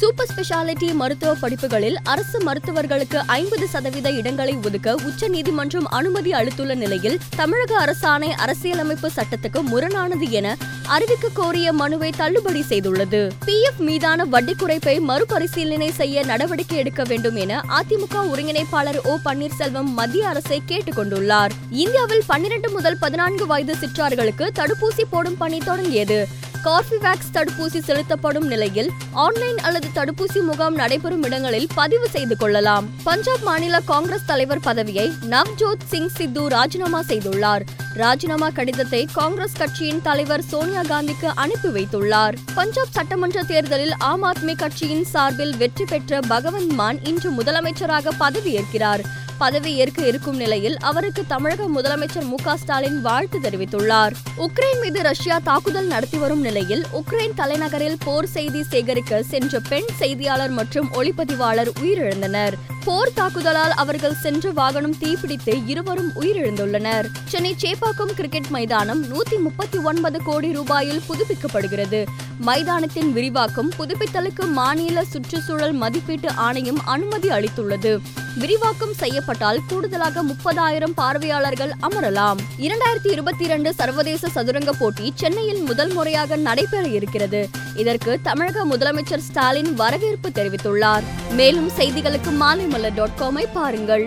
Super speciality மருத்துவ படிப்புகளில் அரசு மருத்துவர்களுக்கு ஐம்பது சதவீத இடங்களை ஒதுக்க உச்சநீதிமன்றம் அனுமதி அளித்துள்ள நிலையில் தமிழக அரசாணை அரசியலமைப்பு சட்டத்துக்கு முரணானது என அறிவிக்க கோரிய மனுவை தள்ளுபடி செய்துள்ளது. பி எஃப் மீதான வட்டி குறைப்பை மறுபரிசீலனை செய்ய நடவடிக்கை எடுக்க வேண்டும் என அதிமுக ஒருங்கிணைப்பாளர் ஓ பன்னீர்செல்வம் மத்திய அரசை கேட்டுக் கொண்டுள்ளார் இந்தியாவில் பன்னிரண்டு முதல் பதினான்கு வயது சிற்றார்களுக்கு தடுப்பூசி போடும் பணி தொடங்கியது. கார்பிவேக்ஸ் தடுப்பூசி செலுத்தப்படும் நிலையில் ஆன்லைன் அல்லது தடுப்பூசி முகாம் நடைபெறும் இடங்களில் பதிவு செய்து கொள்ளலாம். பஞ்சாப் மாநில காங்கிரஸ் தலைவர் பதவியை நவ்ஜோத் சிங் சித்து ராஜினாமா செய்துள்ளார். ராஜினாமா கடிதத்தை காங்கிரஸ் கட்சியின் தலைவர் சோனியா காந்திக்கு அனுப்பி வைத்துள்ளார். பஞ்சாப் சட்டமன்ற தேர்தலில் ஆம் ஆத்மி கட்சியின் சார்பில் வெற்றி பெற்ற பகவந்த் மான் இன்று முதலமைச்சராக பதவியேற்கிறார். பதவி ஏற்க இருக்கும் நிலையில் அவருக்கு தமிழக முதலமைச்சர் மு ஸ்டாலின் வாழ்த்து தெரிவித்துள்ளார். உக்ரைன் மீது ரஷ்யா தாக்குதல் நடத்தி வரும் நிலையில் உக்ரைன் தலைநகரில் போர் செய்தி சேகரிக்க சென்ற பெண் செய்தியாளர் மற்றும் ஒளிப்பதிவாளர் உயிரிழந்தனர். போர் தாக்குதலால் அவர்கள் சென்ற வாகனம் தீப்பிடித்து இருவரும் உயிரிழந்துள்ளனர். சென்னை சேப்பாக்கம் கிரிக்கெட் மைதானம் நூத்தி முப்பத்தி ஒன்பது கோடி ரூபாயில் புதுப்பிக்கப்படுகிறது. மைதானத்தின் விரிவாக்கம் புதுப்பித்தலுக்கு மாநில சுற்றுச்சூழல் மதிப்பீட்டு ஆணையம் அனுமதி அளித்துள்ளது. விரிவாக்கம் செய்யப்பட்டால் கூடுதலாக முப்பதாயிரம் பார்வையாளர்கள் அமரலாம். இரண்டாயிரத்தி இருபத்தி இரண்டு சர்வதேச சதுரங்க போட்டி சென்னையில் முதல் முறையாக நடைபெற இருக்கிறது. இதற்கு தமிழக முதலமைச்சர் ஸ்டாலின் வரவேற்பு தெரிவித்துள்ளார். மேலும் செய்திகளுக்கு மாலைமலர் டாட் காமை பாருங்கள்.